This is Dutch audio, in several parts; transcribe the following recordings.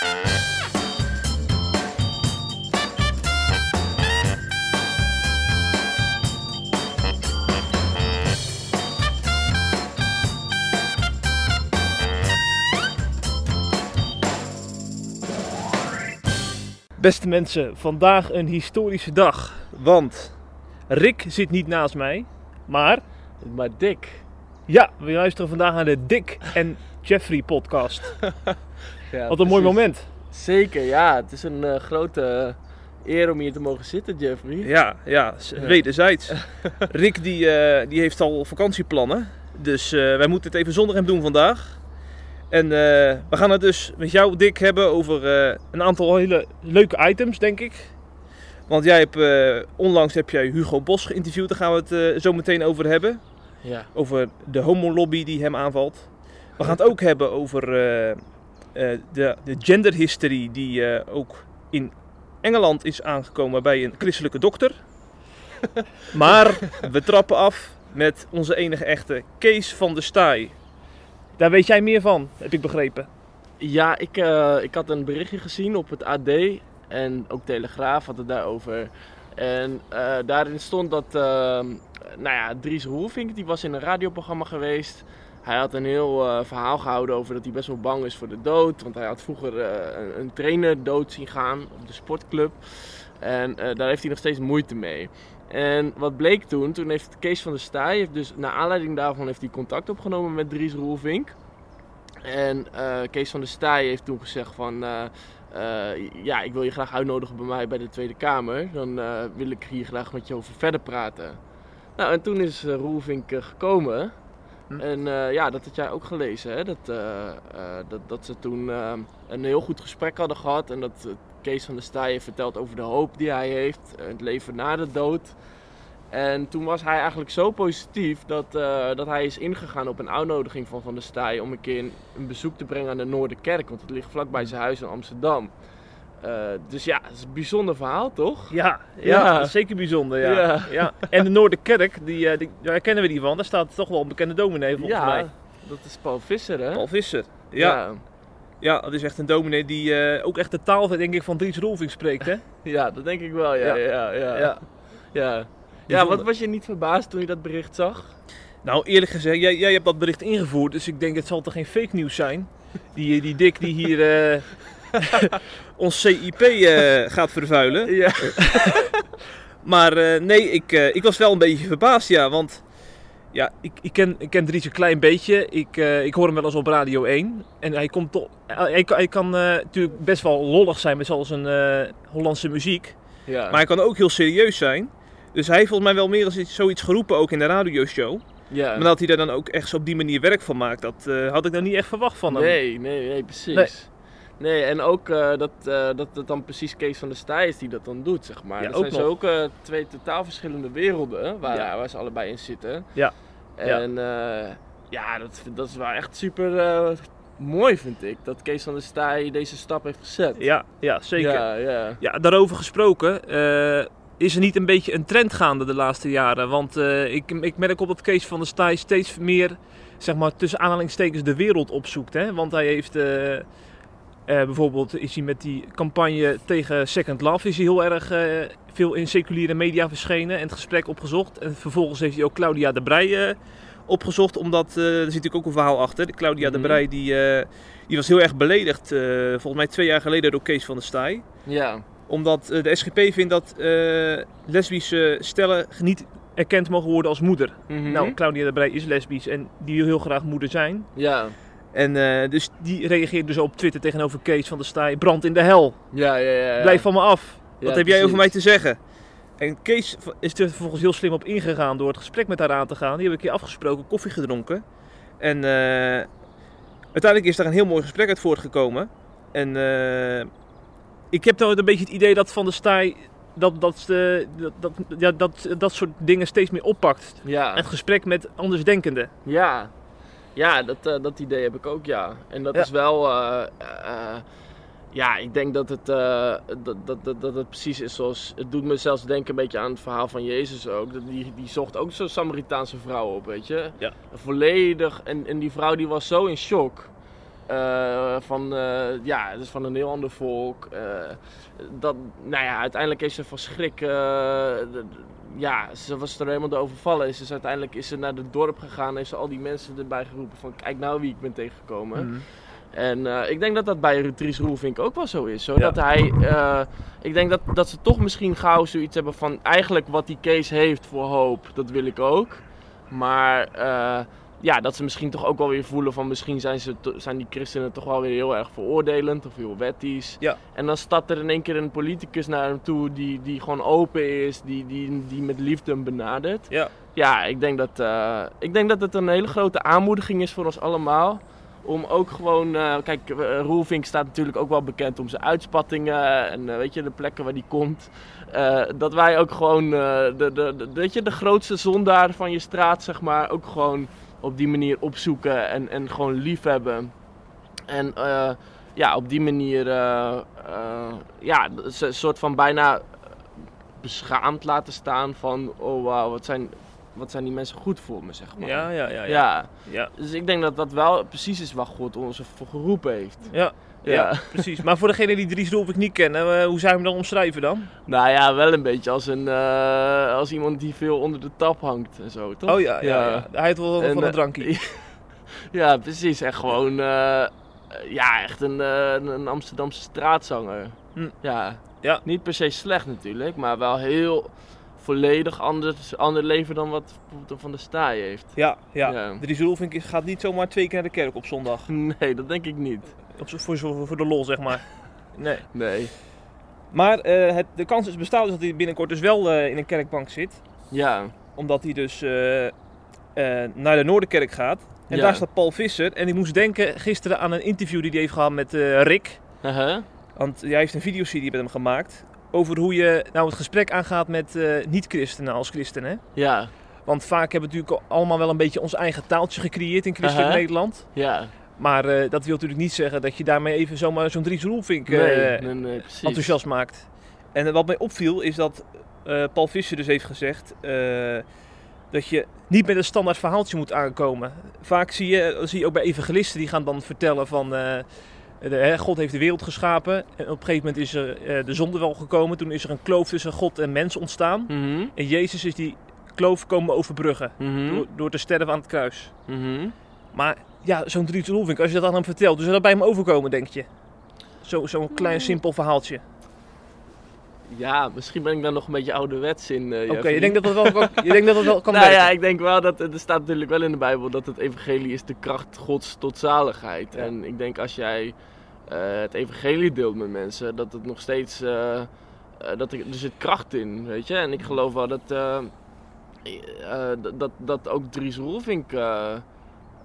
Beste mensen, vandaag een historische dag. Want Rick zit niet naast mij, maar Maar Dick. ja, we luisteren vandaag naar de Dick en Jeffrey podcast. Ja, Wat een mooi moment. Zeker, ja. Het is een eh, grote eer om hier te mogen zitten, Jeffrey. Ja, ja, wederzijds. Rick die, eh, die heeft al vakantieplannen, dus eh, wij moeten het even zonder hem doen vandaag. En eh, we gaan het dus met jou, Dick, hebben over eh, een aantal hele leuke items, denk ik. Want jij hebt, eh, onlangs heb jij Hugo Bos geïnterviewd, daar gaan we het eh, zo meteen over hebben. Ja. over de homolobby die hem aanvalt. We gaan het ook hebben over de, de genderhistory die eh, ook in Engeland is aangekomen bij een christelijke dokter. maar we trappen af met onze enige echte Kees van der Staaij. Daar weet jij meer van, heb ik begrepen. Ja, ik, eh, ik had een berichtje gezien op het AD en ook Telegraaf had het daarover. En eh, daarin stond dat, eh, nou ja, Dries Roelvink, die was in een radioprogramma geweest. Hij had een heel eh, verhaal gehouden over dat hij best wel bang is voor de dood. Want hij had vroeger eh, een, trainer dood zien gaan op de sportclub. En eh, daar heeft hij nog steeds moeite mee. En wat bleek toen? Toen heeft Kees van der Staaij, dus naar aanleiding daarvan heeft hij contact opgenomen met Dries Roelvink. En Kees van der Staaij heeft toen gezegd van... ja, ik wil je graag uitnodigen bij mij bij de Tweede Kamer. Dan wil ik hier graag met je over verder praten. Nou, en toen is Roelvink gekomen. Hm. En eh, ja, dat had jij ook gelezen, hè? Dat, eh, eh, dat, dat ze toen een heel goed gesprek hadden gehad. En dat Kees van der Staaij heeft verteld over de hoop die hij heeft. Het leven na de dood. En toen was hij eigenlijk zo positief dat, dat hij is ingegaan op een uitnodiging van Van der Staaij om een keer een, een bezoek te brengen aan de Noorderkerk, want het ligt vlakbij zijn huis in Amsterdam. Eh, dus ja, het is een bijzonder verhaal, toch? Ja, ja, zeker bijzonder. Ja. Ja. Ja. En de Noorderkerk, die, eh, die, daar kennen we die van. Daar staat toch wel een bekende dominee volgens ja, mij. dat is Paul Visser, hè? Paul Visser. Ja. Ja. dat is echt een dominee die eh, ook echt de taal denk ik, van Dries Roelvink spreekt. Hè? Ja, dat denk ik wel, ja. Ja. Ja, ja, ja. wat was je niet verbaasd toen je dat bericht zag? Nou, eerlijk gezegd, jij, jij hebt dat bericht ingevoerd, dus ik denk het zal toch geen fake nieuws zijn. Die, die Dick die hier ons CIP eh, gaat vervuilen. Ja. Maar eh, nee, ik, eh, ik was wel een beetje verbaasd, ja. Want ja, ik, ik, ken, ik ken Dries een klein beetje. Ik, ik hoor hem wel eens op Radio 1. En hij, komt toch, hij, kan- hij kan natuurlijk best wel lollig zijn met zoals een Hollandse muziek. ja. Maar hij kan ook heel serieus zijn. Dus hij heeft volgens mij wel meer als iets, zoiets geroepen ook in de radioshow. ja. Maar dat hij daar dan ook echt zo op die manier werk van maakt, dat had ik nou niet echt verwacht van hem. Nee, nee, nee, precies. Nee. Nee, en ook eh, dat, eh, dat het dan precies Kees van der Staaij is die dat dan doet, zeg maar. Ja, dat ook zijn nog. ook eh, twee totaal verschillende werelden waar, Ja. waar ze allebei in zitten. Ja. En ja, ja dat, dat is wel echt super mooi, vind ik. Dat Kees van der Staaij deze stap heeft gezet. Ja, ja zeker. Ja, ja. Ja, daarover gesproken, is er niet een beetje een trend gaande de laatste jaren? Want ik, ik merk op dat Kees van der Staaij steeds meer, zeg maar, tussen aanhalingstekens de wereld opzoekt. Hè? Want hij heeft, bijvoorbeeld is hij met die campagne tegen Second Love, is hij heel erg eh, veel in seculiere media verschenen en het gesprek opgezocht. En vervolgens heeft hij ook Claudia de Brij eh, opgezocht, omdat, eh, er zit natuurlijk ook een verhaal achter. Claudia de Mhm. Brij, die, eh, die was heel erg beledigd, eh, volgens mij twee jaar geleden door Kees van der Staaij Ja, omdat eh, de SGP vindt dat eh, lesbische stellen niet erkend mogen worden als moeder. Mhm. Nou, Claudia de Brij is lesbisch en die wil heel graag moeder zijn. ja. En eh, dus die reageert dus op Twitter tegenover Kees van der Staaij. Brand in de hel. Ja, ja, ja. ja. Blijf van me af. Wat heb jij over mij te zeggen? En Kees is er vervolgens heel slim op ingegaan door het gesprek met haar aan te gaan. Die hebben een keer afgesproken, koffie gedronken. En eh, uiteindelijk is daar een heel mooi gesprek uit voortgekomen. En eh, ik heb nou een beetje het idee dat Van der Staaij dat, dat, dat, dat, ja, dat, dat soort dingen steeds meer oppakt. Ja. Het gesprek met andersdenkenden. Ja, ja dat, eh, dat idee heb ik ook, ja. En dat Ja. is wel, eh, eh, ja, ik denk dat het, dat, dat, dat, dat het precies is zoals, het doet me zelfs denken een beetje aan het verhaal van Jezus ook. Die, die zocht ook zo'n Samaritaanse vrouw op, weet je. Ja. Volledig, en, en die vrouw die was zo in shock. Eh, van, eh, ja, het is van een heel ander volk. eh, dat, nou ja, uiteindelijk is ze van schrik, ja, ze was er helemaal door overvallen. Is dus uiteindelijk is ze naar het dorp gegaan, heeft ze al die mensen erbij geroepen van, kijk nou wie ik ben tegengekomen. Mhm. En ik denk dat dat bij Dries Roelvink ook wel zo is. Zodat hij, ik denk dat, dat ze toch misschien gauw zoiets hebben van eigenlijk wat die Kees heeft voor hoop, dat wil ik ook. Maar ja, dat ze misschien toch ook wel weer voelen van misschien zijn, ze zijn die christenen toch wel weer heel erg veroordelend of heel wettisch. Ja. En dan stapt er in één keer een politicus naar hem toe die, die gewoon open is, die, die, die met liefde hem benadert. Ja. Ja, ik denk, dat, eh, ik denk dat het een hele grote aanmoediging is voor ons allemaal. Om ook gewoon, eh, kijk, eh, Roelvink staat natuurlijk ook wel bekend om zijn uitspattingen en weet je, de plekken waar die komt. Dat wij ook gewoon, de, de, de, weet je, de grootste zondaar van je straat, zeg maar, ook gewoon op die manier opzoeken en, en gewoon lief hebben. En eh, ja, op die manier, eh, eh, ja, een soort van bijna beschaamd laten staan van, oh wauw, wat zijn, wat zijn die mensen goed voor me, zeg maar. Ja, ja, ja. ja. ja. Dus ik denk dat dat wel precies is waar God ons ervoor geroepen heeft. Ja, ja, Ja. precies. Maar voor degene die Dries Roelvink niet kennen, eh, hoe zou je hem dan omschrijven dan? Nou ja, wel een beetje als, een, eh, als iemand die veel onder de tap hangt en zo, toch? Oh ja, ja, ja. hij heeft wel En, van een eh, drankje. Ja, precies. En gewoon, ja, echt een, een Amsterdamse straatzanger. Hm. Ja. Ja. Niet per se slecht natuurlijk, maar wel heel volledig anders, ander leven dan wat bijvoorbeeld Van der Staaij heeft. Ja, ja. Ja. Dries Roelvink is- gaat niet zomaar twee keer naar de kerk op zondag. Nee, dat denk ik niet. Op, voor, voor, de lol, zeg maar. Nee. Nee. Maar eh, het, de kans is bestaat dus dat hij binnenkort dus wel eh, in een kerkbank zit. Ja. Omdat hij dus eh, naar de Noorderkerk gaat. En Ja. daar staat Paul Visser. En ik moest denken gisteren aan een interview die hij heeft gehad met Rick. Uh-huh. Want jij heeft een videoserie met hem gemaakt. Over hoe je nou het gesprek aangaat met eh, niet-christenen als christen. Hè? Ja. Want vaak hebben we natuurlijk allemaal wel een beetje ons eigen taaltje gecreëerd in christelijk. Nederland. Ja. Maar eh, dat wil natuurlijk niet zeggen dat je daarmee even zomaar zo'n Dries Roelvink eh, Nee, nee, enthousiast maakt. En wat mij opviel is dat Paul Visser dus heeft gezegd dat je niet met een standaard verhaaltje moet aankomen. Vaak zie je, zie je ook bij evangelisten die gaan dan vertellen van God heeft de wereld geschapen. En op een gegeven moment is er eh, de zonde wel gekomen. Toen is er een kloof tussen God en mens ontstaan. Mhm. En Jezus is die kloof komen overbruggen Mhm. door, door te sterven aan het kruis. Mhm. Maar ja, zo'n Dries Roelvink, als je dat aan hem vertelt, dus zou dat bij hem overkomen, denk je? Zo- Zo'n klein simpel verhaaltje. Ja, misschien ben ik dan nog een beetje ouderwets in. eh, Oké, je denkt dat dat wel, je denkt dat dat wel kan nou werken? ja, ik denk wel dat er staat natuurlijk wel in de Bijbel dat het evangelie is de kracht Gods tot zaligheid. Ja. En ik denk als jij eh, het evangelie deelt met mensen, dat het nog steeds eh, eh, dat er, er zit kracht in, weet je. En ik geloof wel dat eh, eh, dat- dat ook Dries Roelvink eh,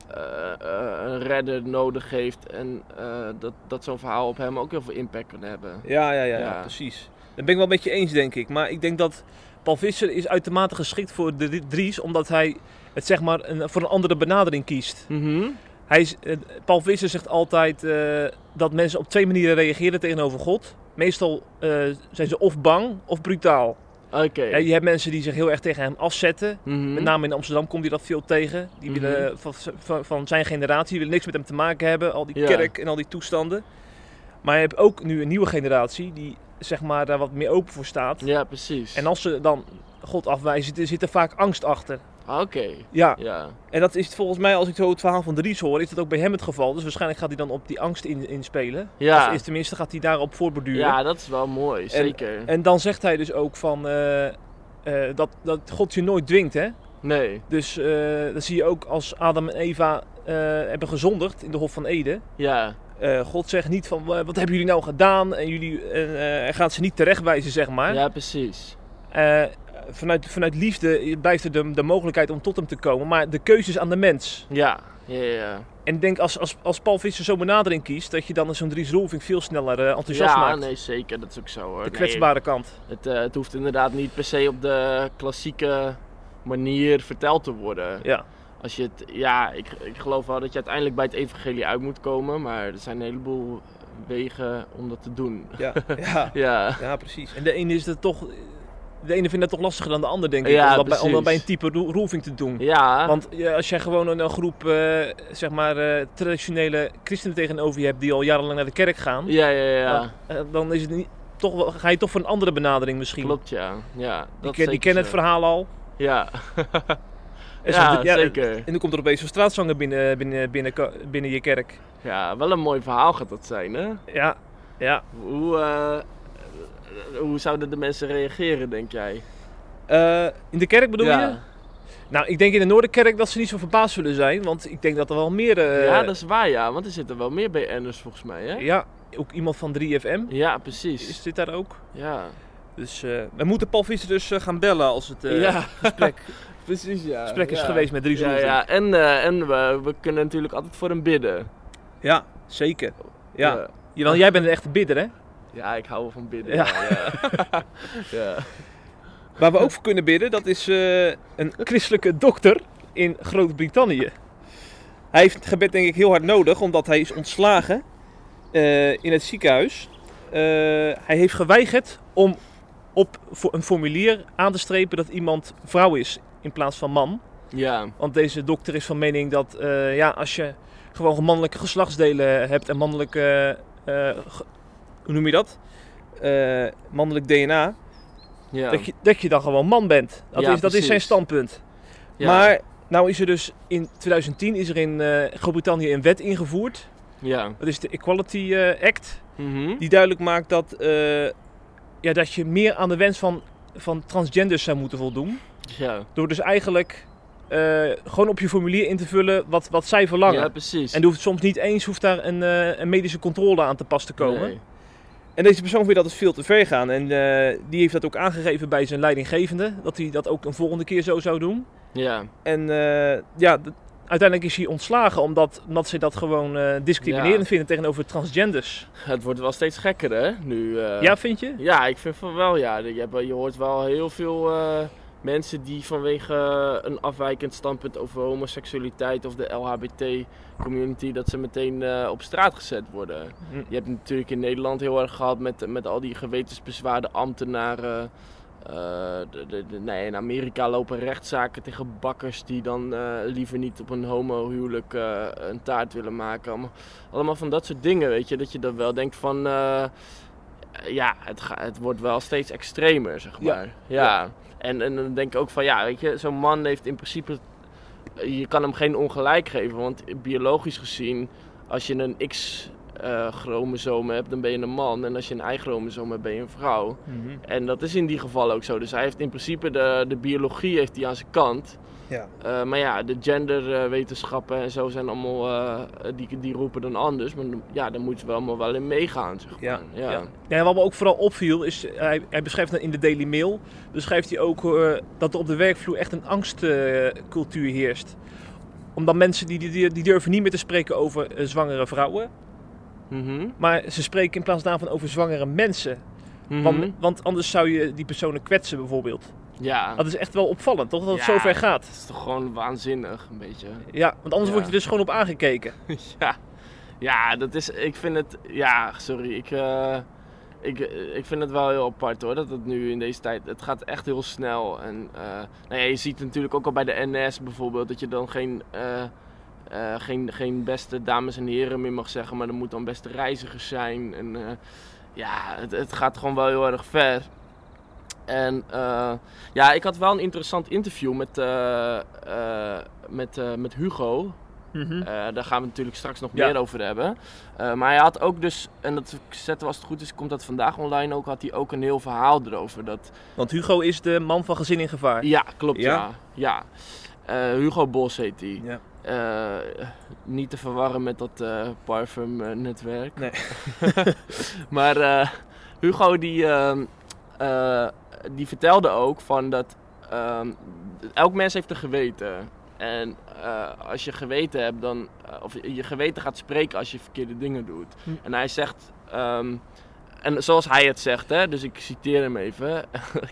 eh, eh, een redder nodig heeft en eh, dat dat zo'n verhaal op hem ook heel veel impact kan hebben. Ja, ja, ja, ja, Ja. precies. Dat ben ik wel een beetje eens, denk ik. Maar ik denk dat Paul Visser is uitermate geschikt voor de Dries, omdat hij het zeg maar een, voor een andere benadering kiest. Mhm. Hij is, eh, Paul Visser zegt altijd eh, dat mensen op twee manieren reageren tegenover God. Meestal eh, zijn ze of bang of brutaal. Oké. Ja, je hebt mensen die zich heel erg tegen hem afzetten. Mhm. Met name in Amsterdam komt hij dat veel tegen. Die Mhm. willen van, van, van zijn generatie die willen niks met hem te maken hebben. Al die Ja. kerk en al die toestanden. Maar je hebt ook nu een nieuwe generatie die zeg maar daar wat meer open voor staat. Ja, precies. En als ze dan God afwijzen, zit er vaak angst achter. Oké. Ja, Ja. en dat is volgens mij, als ik zo het verhaal van Dries hoor, is dat ook bij hem het geval. Dus waarschijnlijk gaat hij dan op die angst in, inspelen. Ja. Of is, tenminste gaat hij daarop voortborduren. Ja, dat is wel mooi, zeker. En dan zegt hij dus ook van eh, eh, dat, dat God je nooit dwingt, hè. nee, Dus eh dat zie je ook als Adam en Eva hebben gezondigd in de Hof van Eden. ja, Eh, God zegt niet van "Wa- wat hebben jullie nou gedaan en jullie hij gaat ze niet terechtwijzen, zeg maar. ja, precies. Eh, vanuit, vanuit liefde blijft er de, de mogelijkheid om tot hem te komen, maar de keuze is aan de mens. Ja, ja, ja. En ik denk als, als, als Paul Visser zo'n benadering kiest, dat je dan zo'n Dries Roelvink veel sneller enthousiast Ja, maakt. nee, zeker, dat is ook zo hoor. de Nee, kwetsbare kant. het, het hoeft inderdaad niet per se op de klassieke manier verteld te worden. Ja. Als je het, ja, ik, ik geloof wel dat je uiteindelijk bij het evangelie uit moet komen, maar er zijn een heleboel wegen om dat te doen. Ja, ja, Ja, ja, precies. En de ene is er toch de ene vindt het toch lastiger dan de ander, denk ik. Ja, om, dat bij, om dat bij een type ro- roofing te doen. Ja, Want ja, als jij gewoon een, een groep, eh, zeg maar, eh, traditionele christenen tegenover je hebt die al jarenlang naar de kerk gaan, ja, ja, ja. dan, eh, dan is het niet, toch wel, ga je toch voor een andere benadering misschien. Klopt, ja. ja Die, dat ken, die zeker kennen het verhaal al. Ja, Ja, zeker. En dan komt er opeens een straatzanger binnen, binnen, binnen, binnen je kerk. Ja, wel een mooi verhaal gaat dat zijn, hè? Ja, ja. Hoe, eh, hoe zouden de mensen reageren, denk jij? Eh, in de kerk bedoel ja. je? Nou, ik denk in de Noorderkerk dat ze niet zo verbaasd zullen zijn. Want ik denk dat er wel meer... eh, ja, dat is waar, ja. Want er zitten wel meer BN'ers volgens mij, hè? ja, ook iemand van 3FM Ja, is, precies. zit daar ook. Ja. Dus eh, we moeten Paul Visser dus eh, gaan bellen als het eh, ja, gesprek, precies, ja. gesprek is ja. geweest met Dries Ja, ja. En, en we, we kunnen natuurlijk altijd voor hem bidden. Ja, zeker. Ja. Jawel, jij bent een echte bidder, hè? Ja, ik hou wel van bidden. Ja. Waar we ook voor kunnen bidden, dat is een christelijke dokter in Groot-Brittannië. Hij heeft het gebed denk ik heel hard nodig, omdat hij is ontslagen in het ziekenhuis. Hij heeft geweigerd om op voor een formulier aan te strepen dat iemand vrouw is in plaats van man. ja. Want deze dokter is van mening dat eh, ja, als je gewoon mannelijke geslachtsdelen hebt en mannelijke, eh, hoe noem je dat? Eh, mannelijk DNA, ja. dat, je, dat je dan gewoon man bent. Dat, Ja, is, dat is zijn standpunt. Ja. Maar nou is er dus in 2010 is er in Groot-Brittannië een wet ingevoerd. Ja. Dat is de Equality Act. Mhm. Die duidelijk maakt dat, ja, dat je meer aan de wens van, van transgenders zou moeten voldoen. Ja. Door dus eigenlijk eh, gewoon op je formulier in te vullen wat, wat zij verlangen. ja, precies. En hoeft soms niet eens hoeft daar een, eh, een medische controle aan te pas te komen. Nee. En deze persoon vindt dat het veel te ver gaan. En eh, die heeft dat ook aangegeven bij zijn leidinggevende. Dat hij dat ook een volgende keer zo zou doen. Ja. En ja, uiteindelijk is hij ontslagen omdat, omdat ze dat gewoon eh, discriminerend Ja. vinden tegenover transgenders. Het wordt wel steeds gekker, hè? Nu, eh, ja, vind je? Ja, ik vind van wel, ja. Je, hebt, je hoort wel heel veel eh, mensen die vanwege een afwijkend standpunt over homoseksualiteit of de LHBT-community, dat ze meteen op straat gezet worden. Hm. Je hebt natuurlijk in Nederland heel erg gehad met, met al die gewetensbezwaarde ambtenaren. Eh, de, de, de- nee, in Amerika lopen rechtszaken tegen bakkers die dan eh, liever niet op een homohuwelijk eh een taart willen maken. Allemaal, allemaal van dat soort dingen, weet je. Dat je dan wel denkt van... ja, het, ga- het wordt wel steeds extremer, zeg Ja. maar. Ja. En, en dan denk ik ook van, ja, weet je, zo'n man heeft in principe... Je kan hem geen ongelijk geven, want biologisch gezien, als je een X-chromosoom hebt, dan ben je een man. En als je een Y-chromosoom hebt, ben je een vrouw. Mhm. En dat is in die geval ook zo. Dus hij heeft in principe de, de biologie heeft hij aan zijn kant. Ja. Eh, maar ja, de genderwetenschappen en zo zijn allemaal, eh, die, die roepen dan anders. Maar ja, daar moeten we allemaal wel in meegaan, zeg maar. Ja, ja. ja. Ja, wat me ook vooral opviel is, hij, hij beschrijft dan in de Daily Mail, beschrijft hij ook eh, dat er op de werkvloer echt een angstcultuur heerst. Omdat mensen die, die, die durven niet meer te spreken over zwangere vrouwen, Mhm. maar ze spreken in plaats daarvan over zwangere mensen. Mhm. Want, want anders zou je die personen kwetsen bijvoorbeeld. ja, Dat is echt wel opvallend, toch? Dat het Ja. zo ver gaat. het is toch gewoon waanzinnig, een beetje. Ja, want anders Ja. word je er dus gewoon op aangekeken. ja. ja, dat is, ik vind het, ja, sorry, ik, eh, ik, eh, ik vind het wel heel apart hoor, dat het nu in deze tijd, het gaat echt heel snel. En eh, nou ja, je ziet natuurlijk ook al bij de NS bijvoorbeeld, dat je dan geen, eh, geen, geen beste dames en heren meer mag zeggen, maar er moeten dan beste reizigers zijn. En eh, ja, het, het gaat gewoon wel heel erg ver. En eh, ja, ik had wel een interessant interview met, met, met Hugo. Mhm. Daar gaan we natuurlijk straks nog Ja. meer over hebben. Maar hij had ook dus, en dat zetten als het goed is, komt dat vandaag online ook, had hij ook een heel verhaal erover. Dat, Want Hugo is de man van gezin in gevaar. ja, klopt Ja? ja. ja. Hugo Bos heet hij. Ja. Eh, niet te verwarren met dat eh parfumnetwerk. Nee. maar eh, Hugo die, ehm, eh, die vertelde ook van dat ehm, elk mens heeft een geweten. En eh, als je geweten hebt, dan, eh, of je geweten gaat spreken als je verkeerde dingen doet. Hm. En hij zegt, ehm, en zoals hij het zegt, hè, dus ik citeer hem even.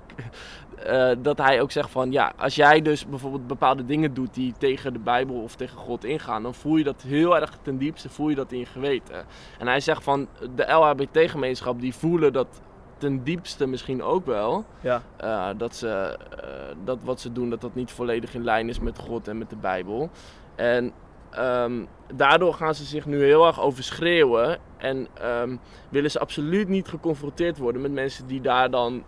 eh, dat hij ook zegt van ja, als jij dus bijvoorbeeld bepaalde dingen doet die tegen de Bijbel of tegen God ingaan, dan voel je dat heel erg ten diepste, voel je dat in je geweten. En hij zegt van de LHBT-gemeenschap die voelen dat ten diepste misschien ook wel. Ja. eh, dat, ze, eh, dat wat ze doen, dat dat niet volledig in lijn is met God en met de Bijbel. En ehm, daardoor gaan ze zich nu heel erg overschreeuwen. En ehm, willen ze absoluut niet geconfronteerd worden met mensen die daar dan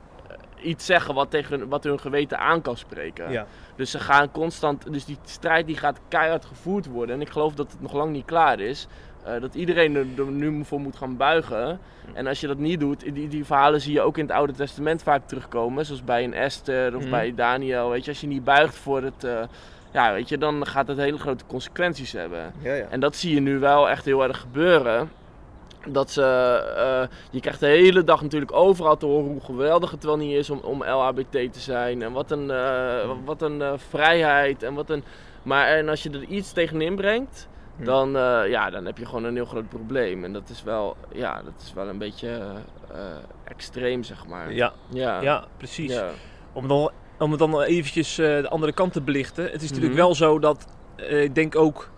iets zeggen wat, tegen, hun- wat hun geweten aan kan spreken. Ja. Dus ze gaan constant, dus die strijd die gaat keihard gevoerd worden. En ik geloof dat het nog lang niet klaar is. Eh, dat iedereen er, er nu voor moet gaan buigen. En als je dat niet doet, die, die verhalen zie je ook in het Oude Testament vaak terugkomen. Zoals bij een Esther of Mhm. bij Daniel. Weet je, als je niet buigt voor het, eh, ja, weet je, dan gaat het hele grote consequenties hebben. Ja, ja. En dat zie je nu wel echt heel erg gebeuren. Dat ze, eh, je krijgt de hele dag natuurlijk overal te horen hoe geweldig het wel niet is om, om LHBT te zijn. En wat een, eh, wat een eh, vrijheid. En, wat een, maar en als je er iets tegenin brengt, Hm. dan, ja, dan heb je gewoon een heel groot probleem. En dat is wel, ja, dat is wel een beetje extreem, zeg maar. ja, ja. ja, precies. Ja. Om, dan, om het dan eventjes de andere kant te belichten. Het is natuurlijk Mhm. wel zo dat, ik denk ook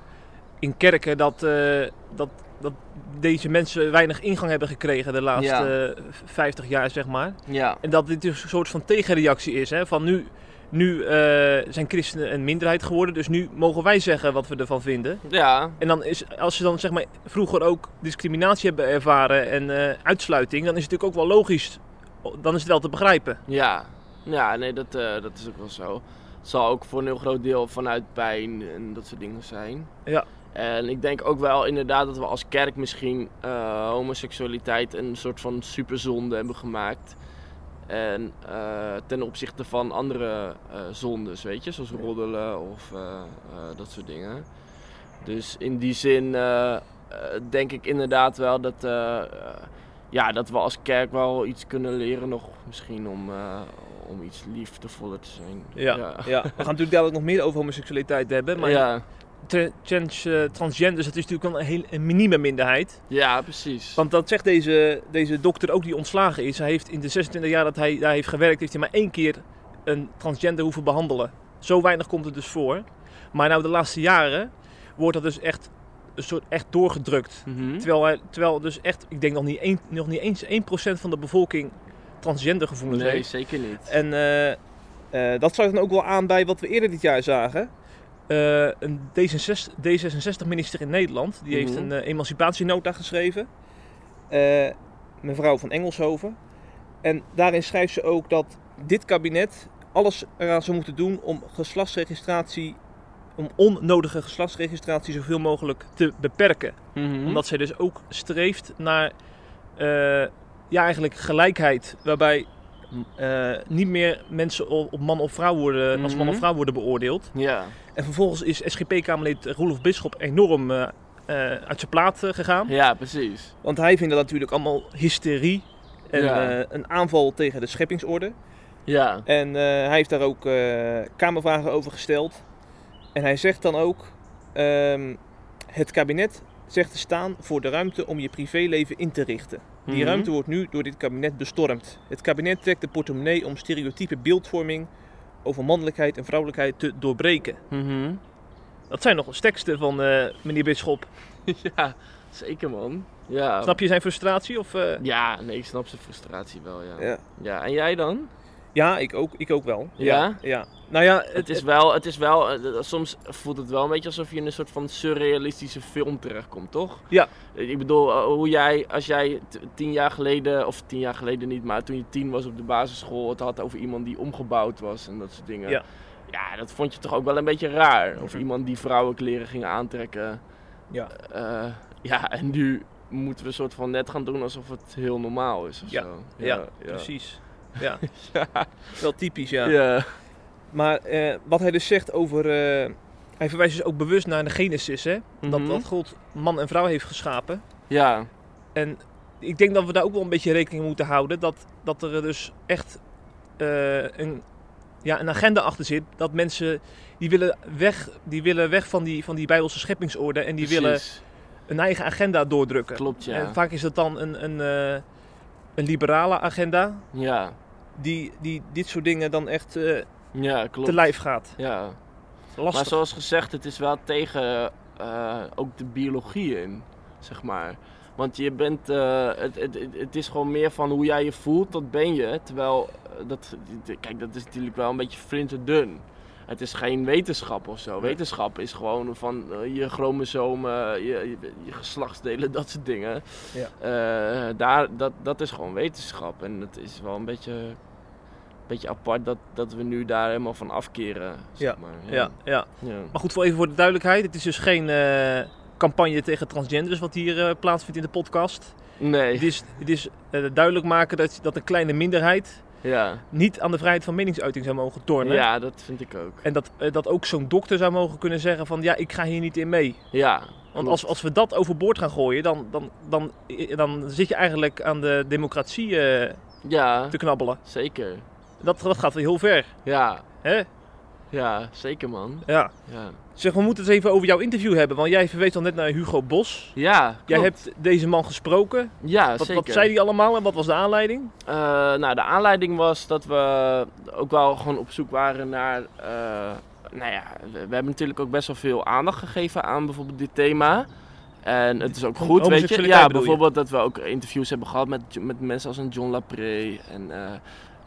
in kerken, dat, dat, dat deze mensen weinig ingang hebben gekregen de laatste eh, 50 jaar, zeg maar. ja. En dat dit dus een soort van tegenreactie is. Hè? Van nu, nu eh, zijn christenen een minderheid geworden, dus nu mogen wij zeggen wat we ervan vinden. Ja, En dan is, als ze dan zeg maar vroeger ook discriminatie hebben ervaren en eh, uitsluiting, dan is het natuurlijk ook wel logisch. Dan is het wel te begrijpen. Ja, ja nee, dat, eh, dat is ook wel zo. Het zal ook voor een heel groot deel vanuit pijn en dat soort dingen zijn. Ja. En ik denk ook wel inderdaad dat we als kerk misschien eh, homoseksualiteit een soort van superzonde hebben gemaakt. En eh, ten opzichte van andere eh, zondes, weet je, zoals roddelen of dat soort dingen. Dus in die zin denk ik inderdaad wel dat, ja, dat we als kerk wel iets kunnen leren nog misschien om, om iets liefdevoller te zijn. Ja, ja. we gaan natuurlijk dadelijk nog meer over homoseksualiteit hebben. Maar ja. Trans, eh, transgenders, dat is natuurlijk een, heel, een minieme minderheid. ja, precies. Want dat zegt deze, deze dokter ook die ontslagen is. Hij heeft in de 26 jaar dat hij daar heeft gewerkt, heeft hij maar één keer een transgender hoeven behandelen. Zo weinig komt het dus voor. Maar nou de laatste jaren wordt dat dus echt, een soort, echt doorgedrukt. Mhm. Terwijl, hij, terwijl dus echt, ik denk nog niet, één, nog niet eens 1% van de bevolking transgender gevoelens Nee, heeft. zeker niet. En eh, eh, dat sluit dan ook wel aan bij wat we eerder dit jaar zagen. Eh, een D66, D66-minister in Nederland, die heeft Mhm. een eh, emancipatienota geschreven. Eh, mevrouw van Engelshoven. En daarin schrijft ze ook dat dit kabinet alles eraan zou moeten doen om geslachtsregistratie, om onnodige geslachtsregistratie zoveel mogelijk te beperken Mhm. omdat zij dus ook streeft naar ja, eigenlijk gelijkheid. Waarbij eh, niet meer mensen op, man of vrouw worden, als man Mhm. of vrouw worden beoordeeld. Ja, En vervolgens is SGP-Kamerlid Roelof Bisschop enorm eh, eh, uit zijn plaat gegaan. ja, precies. Want hij vindt dat natuurlijk allemaal hysterie. En Ja. een aanval tegen de scheppingsorde. Ja, En hij heeft daar ook kamervragen over gesteld. En hij zegt dan ook: ehm, Het kabinet zegt te staan voor de ruimte om je privéleven in te richten. Die Mhm. ruimte wordt nu door dit kabinet bestormd. Het kabinet trekt de portemonnee om stereotype beeldvorming over mannelijkheid en vrouwelijkheid te doorbreken. Mhm. Dat zijn nog de sterkste van eh, meneer Bisschop. ja, zeker man. Ja. Snap je zijn frustratie? Of, eh? Ja, nee, ik snap zijn frustratie wel, ja. Ja, ja. en jij dan? Ja, ik ook, ik ook wel. Ja? ja. Nou ja, Het is wel, het is wel, eh, soms voelt het wel een beetje alsof je in een soort van surrealistische film terechtkomt, toch? Ja. Ik bedoel, eh, hoe jij, als jij tien jaar geleden, of tien jaar geleden niet, maar toen je tien was op de basisschool, het had over iemand die omgebouwd was en dat soort dingen. Ja. Ja, dat vond je toch ook wel een beetje raar. Of iemand die vrouwenkleren ging aantrekken. Ja. Eh, ja, en nu moeten we een soort van net gaan doen alsof het heel normaal is of Ja. zo. Ja, precies. Ja, wel typisch, ja. Ja. Maar eh, wat hij dus zegt over. eh, hij verwijst dus ook bewust naar de Genesis, hè? Dat, Mhm. dat God man en vrouw heeft geschapen. Ja. En ik denk dat we daar ook wel een beetje rekening mee moeten houden. Dat, dat er dus echt eh, een, ja, een agenda achter zit. Dat mensen die willen weg, die willen weg van, die, van die Bijbelse scheppingsorde. En die willen een eigen agenda doordrukken. Klopt, ja. En vaak is dat dan een, een, een liberale agenda. Ja. Die, die dit soort dingen dan echt eh, Ja, klopt. te lijf gaat. Ja. Lastig. Maar zoals gezegd, het is wel tegen eh, ook de biologie in, zeg maar. Want je bent, eh, het, het, het- is gewoon meer van hoe jij je voelt, dat ben je. Terwijl, dat, kijk, dat is natuurlijk wel een beetje flinterdun. Het is geen wetenschap of zo. Wetenschap is gewoon van eh, je chromosomen, je, je, je geslachtsdelen, dat soort dingen. Ja. Eh, daar, dat, dat is gewoon wetenschap. En het is wel een beetje, beetje apart dat, dat we nu daar helemaal van afkeren. Zeg Ja, maar. Ja, ja. ja. Maar goed, voor even voor de duidelijkheid. Het is dus geen eh, campagne tegen transgenders wat hier plaatsvindt in de podcast. Nee. Het is, het is duidelijk maken dat, dat een kleine minderheid Ja. niet aan de vrijheid van meningsuiting zou mogen tornen. ja, dat vind ik ook. En dat, eh, dat ook zo'n dokter zou mogen kunnen zeggen van ja, ik ga hier niet in mee. Ja. Want als, als we dat overboord gaan gooien, dan, dan, dan, dan zit je eigenlijk aan de democratie eh, Ja, te knabbelen. zeker. Dat, dat gaat wel heel ver. Ja. Hè? Ja, zeker man. Ja. Ja. Zeg, we moeten het even over jouw interview hebben. Want jij verwees al net naar Hugo Bos. Ja, Jij hebt deze man gesproken. Ja, Wat, zeker. wat zei hij allemaal en wat was de aanleiding? Eh, nou, de aanleiding was dat we ook wel gewoon op zoek waren naar. eh, nou ja, we, hebben natuurlijk ook best wel veel aandacht gegeven aan bijvoorbeeld dit thema. En het is ook goed, weet je. Ja, je? bijvoorbeeld dat we ook interviews hebben gehad met, met mensen als een John Lapree. En eh,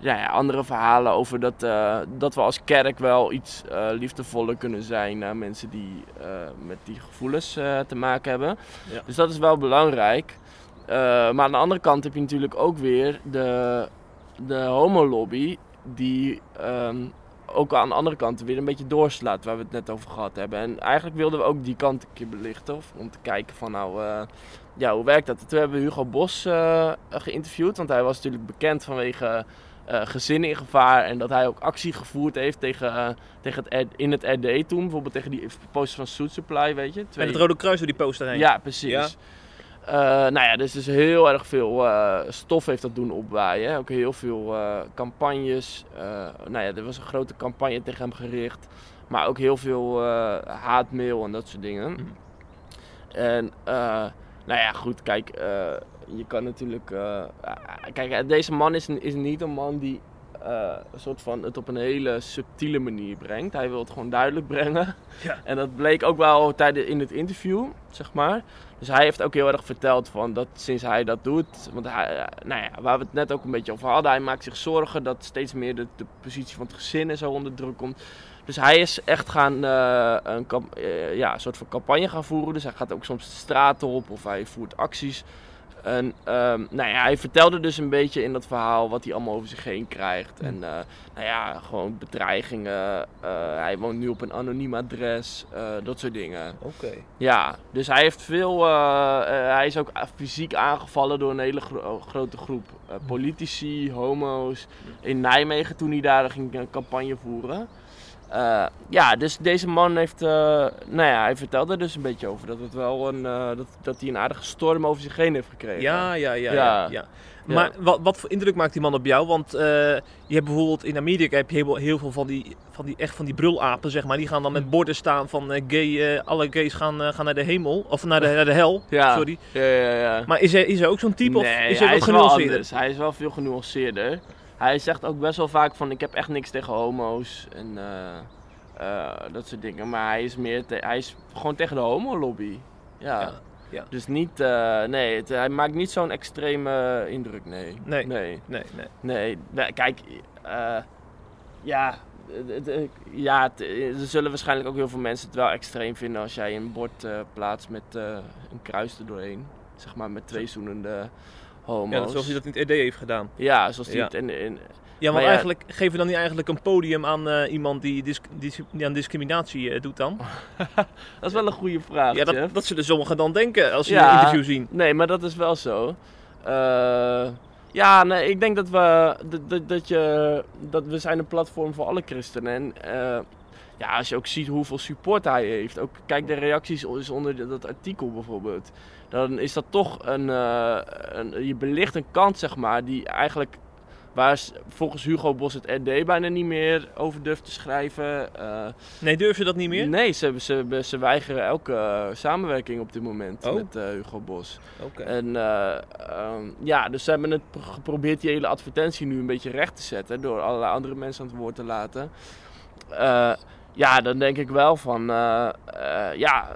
ja, ja, andere verhalen over dat, eh, dat we als kerk wel iets eh, liefdevoller kunnen zijn naar mensen die eh, met die gevoelens te maken hebben. Ja. Dus dat is wel belangrijk. Maar aan de andere kant heb je natuurlijk ook weer de, de homolobby die ehm, ook aan de andere kant weer een beetje doorslaat waar we het net over gehad hebben. En eigenlijk wilden we ook die kant een keer belichten of, om te kijken van nou, ja, hoe werkt dat? Toen hebben we Hugo Bos geïnterviewd, want hij was natuurlijk bekend vanwege eh, gezinnen in gevaar en dat hij ook actie gevoerd heeft tegen, eh, tegen het, in het RD toen, bijvoorbeeld tegen die posters van Food Supply, weet je. Twee- het Rode Kruis door die poster heen. ja, precies. Ja. Eh, nou ja, dus, dus heel erg veel stof heeft dat doen opwaaien. Ook heel veel campagnes. Nou ja, er was een grote campagne tegen hem gericht. Maar ook heel veel haatmail en dat soort dingen. Mhm. En nou ja, goed, kijk, je kan natuurlijk... eh, kijk, eh, deze man is, is niet een man die eh, een soort van het op een hele subtiele manier brengt. Hij wil het gewoon duidelijk brengen. Ja. En dat bleek ook wel tijdens in het interview, zeg maar. Dus hij heeft ook heel erg verteld van dat sinds hij dat doet, want hij, eh, nou ja, waar we het net ook een beetje over hadden, hij maakt zich zorgen dat steeds meer de, de positie van het gezin en zo onder druk komt. Dus hij is echt gaan eh, een, eh, ja, een soort van campagne gaan voeren. Dus hij gaat ook soms de straat op of hij voert acties. En ehm, nou ja, hij vertelde dus een beetje in dat verhaal wat hij allemaal over zich heen krijgt. En eh, nou ja, gewoon bedreigingen. eh, hij woont nu op een anoniem adres. eh, dat soort dingen. Oké. Ja, dus hij heeft veel. hij is ook fysiek aangevallen door een hele gro- grote groep eh, politici, homo's. In Nijmegen toen hij daar ging een campagne voeren. Eh, ja, dus deze man heeft. eh, nou ja, hij vertelde er dus een beetje over dat, het wel een, eh, dat, dat hij een aardige storm over zich heen heeft gekregen. Ja, ja, ja, ja. Ja. ja. Maar wat, wat voor indruk maakt die man op jou? Want je hebt bijvoorbeeld in Amerika heb je heel, heel veel van die, van die, echt van die brulapen, zeg maar. Die gaan dan met borden staan van gay, alle gays gaan, gaan naar de hemel. Of naar de, naar de hel, Ja. sorry. Ja, ja, ja. Maar is er, is er ook zo'n type nee, of is hij hij wat is wel genuanceerder? anders. Hij is wel veel genuanceerder. Hij zegt ook best wel vaak van ik heb echt niks tegen homo's en eh, eh, dat soort dingen. Maar hij is meer te- hij is gewoon tegen de homolobby. Ja. Ja, ja. Dus niet, eh, nee, het- hij maakt niet zo'n extreme indruk, nee. Nee. Nee, Nee, nee. nee. Nee, kijk, ja, ja het- er zullen waarschijnlijk ook heel veel mensen het wel extreem vinden als jij een bord plaatst met een kruis er doorheen. Zeg maar met twee zoenende homo's. Ja, zoals hij dat in het RD heeft gedaan. Ja, zoals Ja. het in, in, Ja, Maar ja- eigenlijk geven we dan niet eigenlijk een podium aan eh, iemand die, dis- dis- die aan discriminatie eh, doet dan? Dat is wel een goede vraag, Ja, dat, dat zullen sommigen dan denken als ze Ja. een interview zien. Nee, maar dat is wel zo. Eh, ja, nee, ik denk dat we, dat, dat, dat, je, dat we zijn een platform voor alle christenen. En eh, ja, als je ook ziet hoeveel support hij heeft. Ook kijk de reacties is onder dat artikel bijvoorbeeld. Dan is dat toch een, eh, een je belicht een kant zeg maar die eigenlijk waar volgens Hugo Bos het RD bijna niet meer over durft te schrijven. Eh, Nee, durven ze dat niet meer? nee, ze, ze, ze weigeren elke eh, samenwerking op dit moment Oh. met Hugo Bos. Oké. En eh, ehm, ja, dus ze hebben het pro- geprobeerd die hele advertentie nu een beetje recht te zetten door allerlei andere mensen aan het woord te laten. Ja, dan denk ik wel van, ja,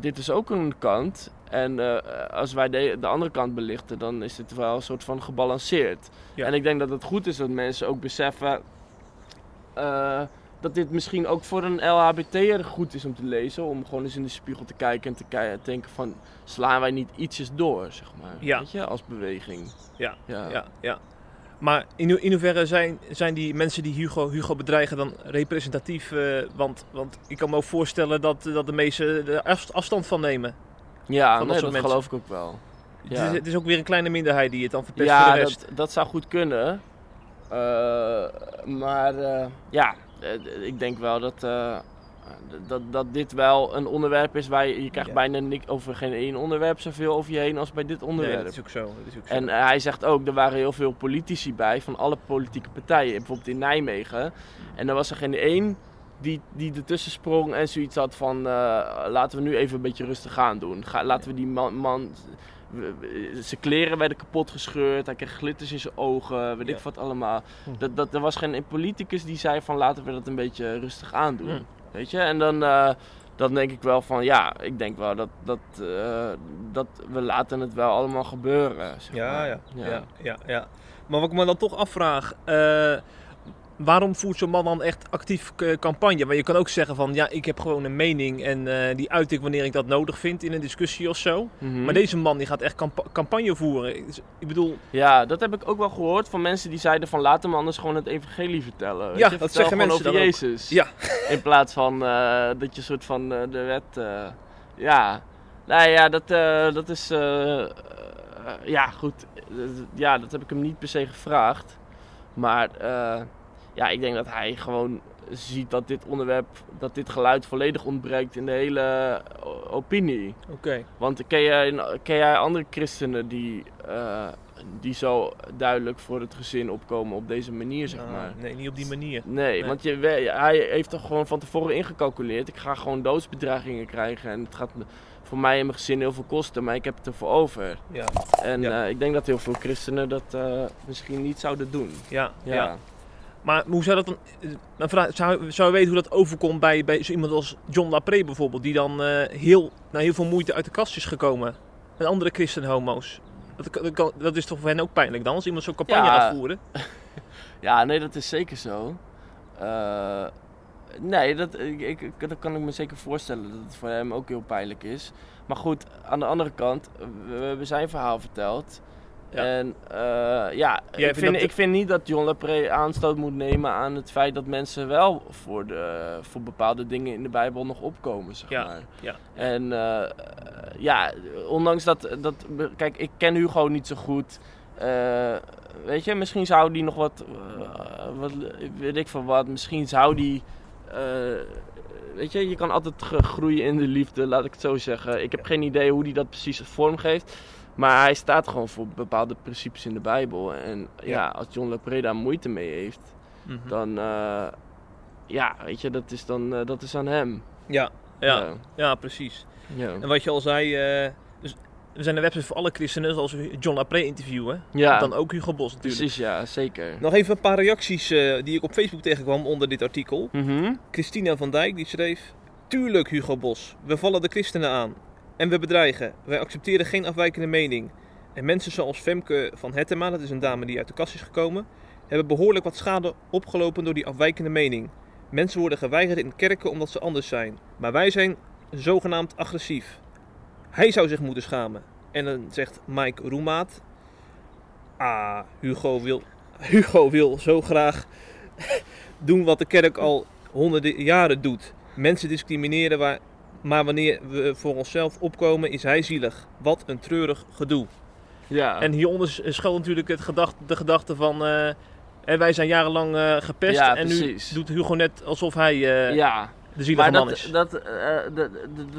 dit is ook een kant. En eh, als wij de, de andere kant belichten, dan is het wel een soort van gebalanceerd. Ja. En ik denk dat het goed is dat mensen ook beseffen eh, dat dit misschien ook voor een LHBT'er goed is om te lezen. Om gewoon eens in de spiegel te kijken en te denken van, slaan wij niet ietsjes door, zeg maar. Ja. Weet je, als beweging. Ja, Ja. ja, ja. Maar in, in hoeverre zijn, zijn die mensen die Hugo, Hugo bedreigen dan representatief? eh, want, want ik kan me ook voorstellen dat, dat de meesten er af- afstand van nemen. Ja, Van dat nee, geloof ik ook wel. Het, Ja. is, het is ook weer een kleine minderheid die het dan verpest ja, voor de rest. Dat, dat zou goed kunnen. Eh, maar eh, ja, eh, ik denk wel dat, dat, dat dit wel een onderwerp is waar je, je krijgt Ja. bijna niks over geen één onderwerp zoveel over je heen als bij dit Nee, onderwerp. dat is ook zo. Dat is ook zo. En hij zegt ook, er waren heel veel politici bij van alle politieke partijen, bijvoorbeeld in Nijmegen. En er was er geen één die, die ertussen sprong en zoiets had van, eh, laten we nu even een beetje rustig aan doen. Ga, laten we die man, man zijn kleren werden kapot gescheurd, hij kreeg glitters in zijn ogen, weet Ja. ik wat allemaal. Hm. Dat, dat, er was geen politicus die zei van, laten we dat een beetje rustig aandoen. Hm. Weet je, en dan... eh, dan denk ik wel van ja, ik denk wel dat, dat, eh, dat we laten het wel allemaal gebeuren. Zeg Ja, maar. ja, ja, ja, ja. Maar wat ik me dan toch afvraag, eh, waarom voert zo'n man dan echt actief eh, campagne? Maar je kan ook zeggen van, ja, ik heb gewoon een mening en eh, die uit ik wanneer ik dat nodig vind in een discussie of zo. Mhm. Maar deze man die gaat echt campa- campagne voeren. Ik- bedoel, Ja, dat heb ik ook wel gehoord van mensen die zeiden van laat hem anders gewoon het evangelie vertellen. weet Ja, je? dat Vertel zeggen mensen over. Jezus. Ja. In plaats van eh, dat je soort van de wet... ja, nou ja, dat, dat is... ja, goed. Ja, dat heb ik hem niet per se gevraagd. Maar ja, ik denk dat hij gewoon ziet dat dit onderwerp, dat dit geluid volledig ontbreekt in de hele o- opinie. oké. Want ken jij, ken jij andere christenen die, eh, die zo duidelijk voor het gezin opkomen op deze manier, zeg Ah, maar? nee, niet op die manier. Nee, Nee. want je, hij heeft toch gewoon van tevoren ingecalculeerd. Ik ga gewoon doodsbedreigingen krijgen en het gaat voor mij en mijn gezin heel veel kosten, maar ik heb het ervoor over. Ja, En Ja. eh, ik denk dat heel veel christenen dat eh, misschien niet zouden doen. ja, Ja. ja. Maar hoe zou dat dan... eh, dan vraag, zou, zou je weten hoe dat overkomt bij, bij zo iemand als John Lapré bijvoorbeeld, die dan eh, heel, na heel veel moeite uit de kast is gekomen? En andere christen-homo's. Dat, dat, kan- dat is toch voor hen ook pijnlijk dan, als iemand zo'n campagne Ja. gaat voeren? Ja, nee, dat is zeker zo. Eh, nee, dat, ik, ik, dat kan ik me zeker voorstellen dat het voor hem ook heel pijnlijk is. Maar goed, aan de andere kant, we we hebben zijn verhaal verteld. Ja. En eh, ja, ik vind, ik vind niet dat John Lapré aanstoot moet nemen aan het feit dat mensen wel voor, de, voor bepaalde dingen in de Bijbel nog opkomen, zeg Ja, maar. ja. En eh, ja, ondanks dat, dat, kijk, ik ken Hugo niet zo goed. Eh, weet je, misschien zou die nog wat, wat, weet ik van wat, misschien zou die, weet je, je kan altijd groeien in de liefde, laat ik het zo zeggen. Ik heb geen idee hoe die dat precies vormgeeft. Maar hij staat gewoon voor bepaalde principes in de Bijbel. En ja, Ja. als John Lepre daar moeite mee heeft, Mhm. dan, eh, ja, weet je, dat is dan, eh, dat is aan hem. Ja, ja, Ja. ja, precies. Ja. En wat je al zei, dus er zijn een website voor alle christenen, zoals we John Lapré interviewen. Ja. Dan ook Hugo Bos natuurlijk. Precies, ja, zeker. Nog even een paar reacties die ik op Facebook tegenkwam onder dit artikel. Mhm. Christina van Dijk die schreef: Tuurlijk, Hugo Bos, we vallen de christenen aan. En we bedreigen. Wij accepteren geen afwijkende mening. En mensen zoals Femke van Hettema, dat is een dame die uit de kast is gekomen, hebben behoorlijk wat schade opgelopen door die afwijkende mening. Mensen worden geweigerd in kerken omdat ze anders zijn. Maar wij zijn zogenaamd agressief. Hij zou zich moeten schamen. En dan zegt Mike Roemaat: Ah, Hugo wil, Hugo wil zo graag doen wat de kerk al honderden jaren doet. Mensen discrimineren, waar, maar wanneer we voor onszelf opkomen, is hij zielig. Wat een treurig gedoe. Ja. En hieronder schuilt natuurlijk het gedacht, de gedachte van... eh, en wij zijn jarenlang eh, gepest Ja, en nu doet Hugo net alsof hij eh, ja, de zielige maar man dat, is. dat, eh, dat, dat-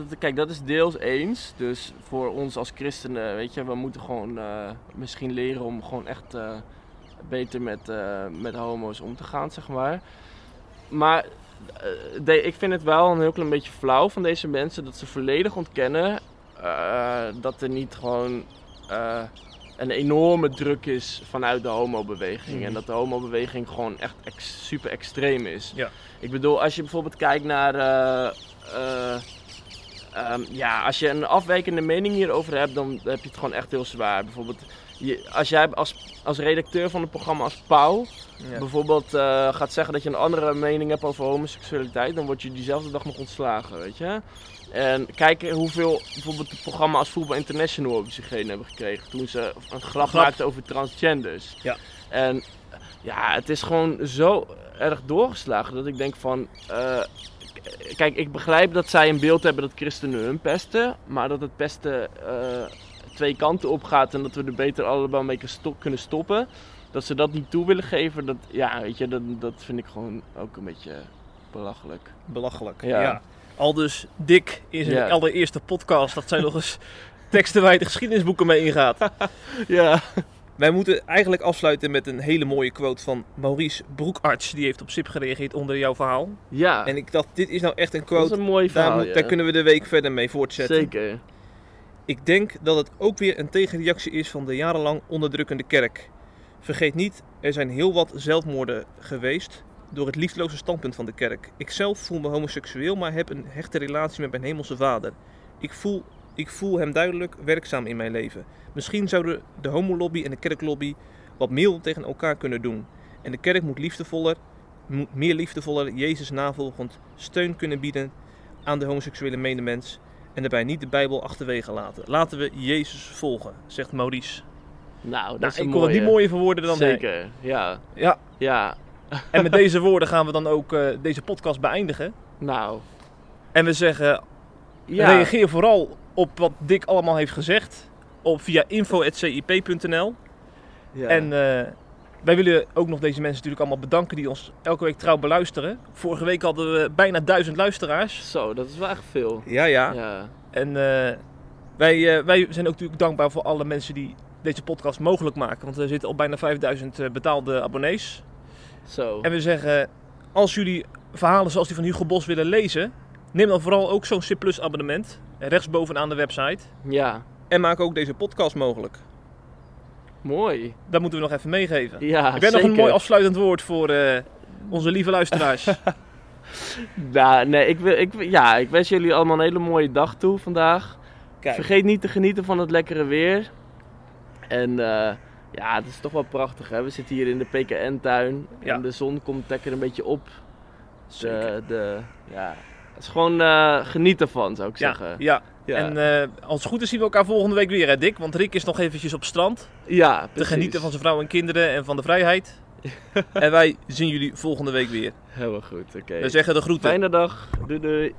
dat- kijk, dat is deels eens. Dus voor ons als christenen, weet je, we moeten gewoon eh, misschien leren om gewoon echt eh, beter met, eh, met homo's om te gaan, zeg maar. Maar eh, de- ik vind het wel een heel klein beetje flauw van deze mensen dat ze volledig ontkennen eh, dat er niet gewoon eh, een enorme druk is vanuit de homobeweging. Mhm. En dat de homobeweging gewoon echt ex- super extreem is. Ja. Ik bedoel, als je bijvoorbeeld kijkt naar. eh, eh, ehm, ja, als je een afwijkende mening hierover hebt, dan heb je het gewoon echt heel zwaar. Bijvoorbeeld, je, als jij als, als redacteur van het programma als Pauw Ja. bijvoorbeeld eh, gaat zeggen dat je een andere mening hebt over homoseksualiteit, dan word je diezelfde dag nog ontslagen, weet je. En kijk hoeveel bijvoorbeeld het programma als Voetbal International over zich heen hebben gekregen toen ze een grap Grap. maakten over transgenders. Ja. En ja, het is gewoon zo erg doorgeslagen dat ik denk van... eh, kijk, ik begrijp dat zij een beeld hebben dat christenen hun pesten, maar dat het pesten eh, twee kanten op gaat en dat we er beter allemaal mee kunnen stop- kunnen stoppen. Dat ze dat niet toe willen geven, dat, ja, weet je, dat, dat vind ik gewoon ook een beetje belachelijk. Belachelijk. Ja. Ja. Al dus Dick in zijn Ja. allereerste podcast, dat zijn nog eens teksten waar je de geschiedenisboeken mee ingaat. Ja. Wij moeten eigenlijk afsluiten met een hele mooie quote van Maurice Broekarts. Die heeft op SIP gereageerd onder jouw verhaal. Ja, En ik dacht, dit is nou echt een dat is quote. een mooi Daar, verhaal. moet- ja. daar kunnen we de week verder mee voortzetten. Zeker. Ik denk dat het ook weer een tegenreactie is van de jarenlang onderdrukkende kerk. Vergeet niet, er zijn heel wat zelfmoorden geweest door het liefdeloze standpunt van de kerk. Ik zelf voel me homoseksueel, maar heb een hechte relatie met mijn hemelse vader. Ik voel, ik voel hem duidelijk werkzaam in mijn leven. Misschien zouden de homolobby en de kerklobby wat meer tegen elkaar kunnen doen. En de kerk moet liefdevoller, meer liefdevoller Jezus navolgend steun kunnen bieden aan de homoseksuele medemens en daarbij niet de Bijbel achterwege laten. Laten we Jezus volgen, zegt Maurice. Nou, dat Nou, is een ik kon het niet mooie. mooier verwoorden dan hij. Zeker, ja. Ja, Ja, en met deze woorden gaan we dan ook eh, deze podcast beëindigen. nou. En we zeggen, Ja, reageer vooral op wat Dick allemaal heeft gezegd. Op via info.cip.nl. ja. En eh, wij willen ook nog deze mensen natuurlijk allemaal bedanken die ons elke week trouw beluisteren. Vorige week hadden we bijna duizend luisteraars. Zo, dat is wel echt veel. Ja, ja. Ja. En eh, wij, eh, wij zijn ook natuurlijk dankbaar voor alle mensen die deze podcast mogelijk maken. Want er zitten al bijna 5000 eh, betaalde abonnees. Zo. En we zeggen, als jullie verhalen zoals die van Hugo Bos willen lezen, neem dan vooral ook zo'n C Plus abonnement. Rechtsbovenaan de website. Ja, En maak ook deze podcast mogelijk. Mooi. Dat moeten we nog even meegeven. Ja, Heb jij nog een mooi afsluitend woord voor eh, onze lieve luisteraars? Nou, nee, ik, wil, ik, wil- ja, ik wens jullie allemaal een hele mooie dag toe vandaag. Kijk, Vergeet niet te genieten van het lekkere weer. En eh, ja, het is toch wel prachtig hè. We zitten hier in de PKN-tuin. Ja. En de zon komt lekker een beetje op. De, de, ja, het is gewoon eh, genieten van, zou ik ja, zeggen. ja. Ja. En eh, als het goed is zien we elkaar volgende week weer, hè Dick? Want Rick is nog eventjes op strand. ja, Te genieten van zijn vrouw en kinderen en van de vrijheid. en wij zien jullie volgende week weer. Heel goed, oké. We zeggen de groeten. Fijne dag. Doei doei.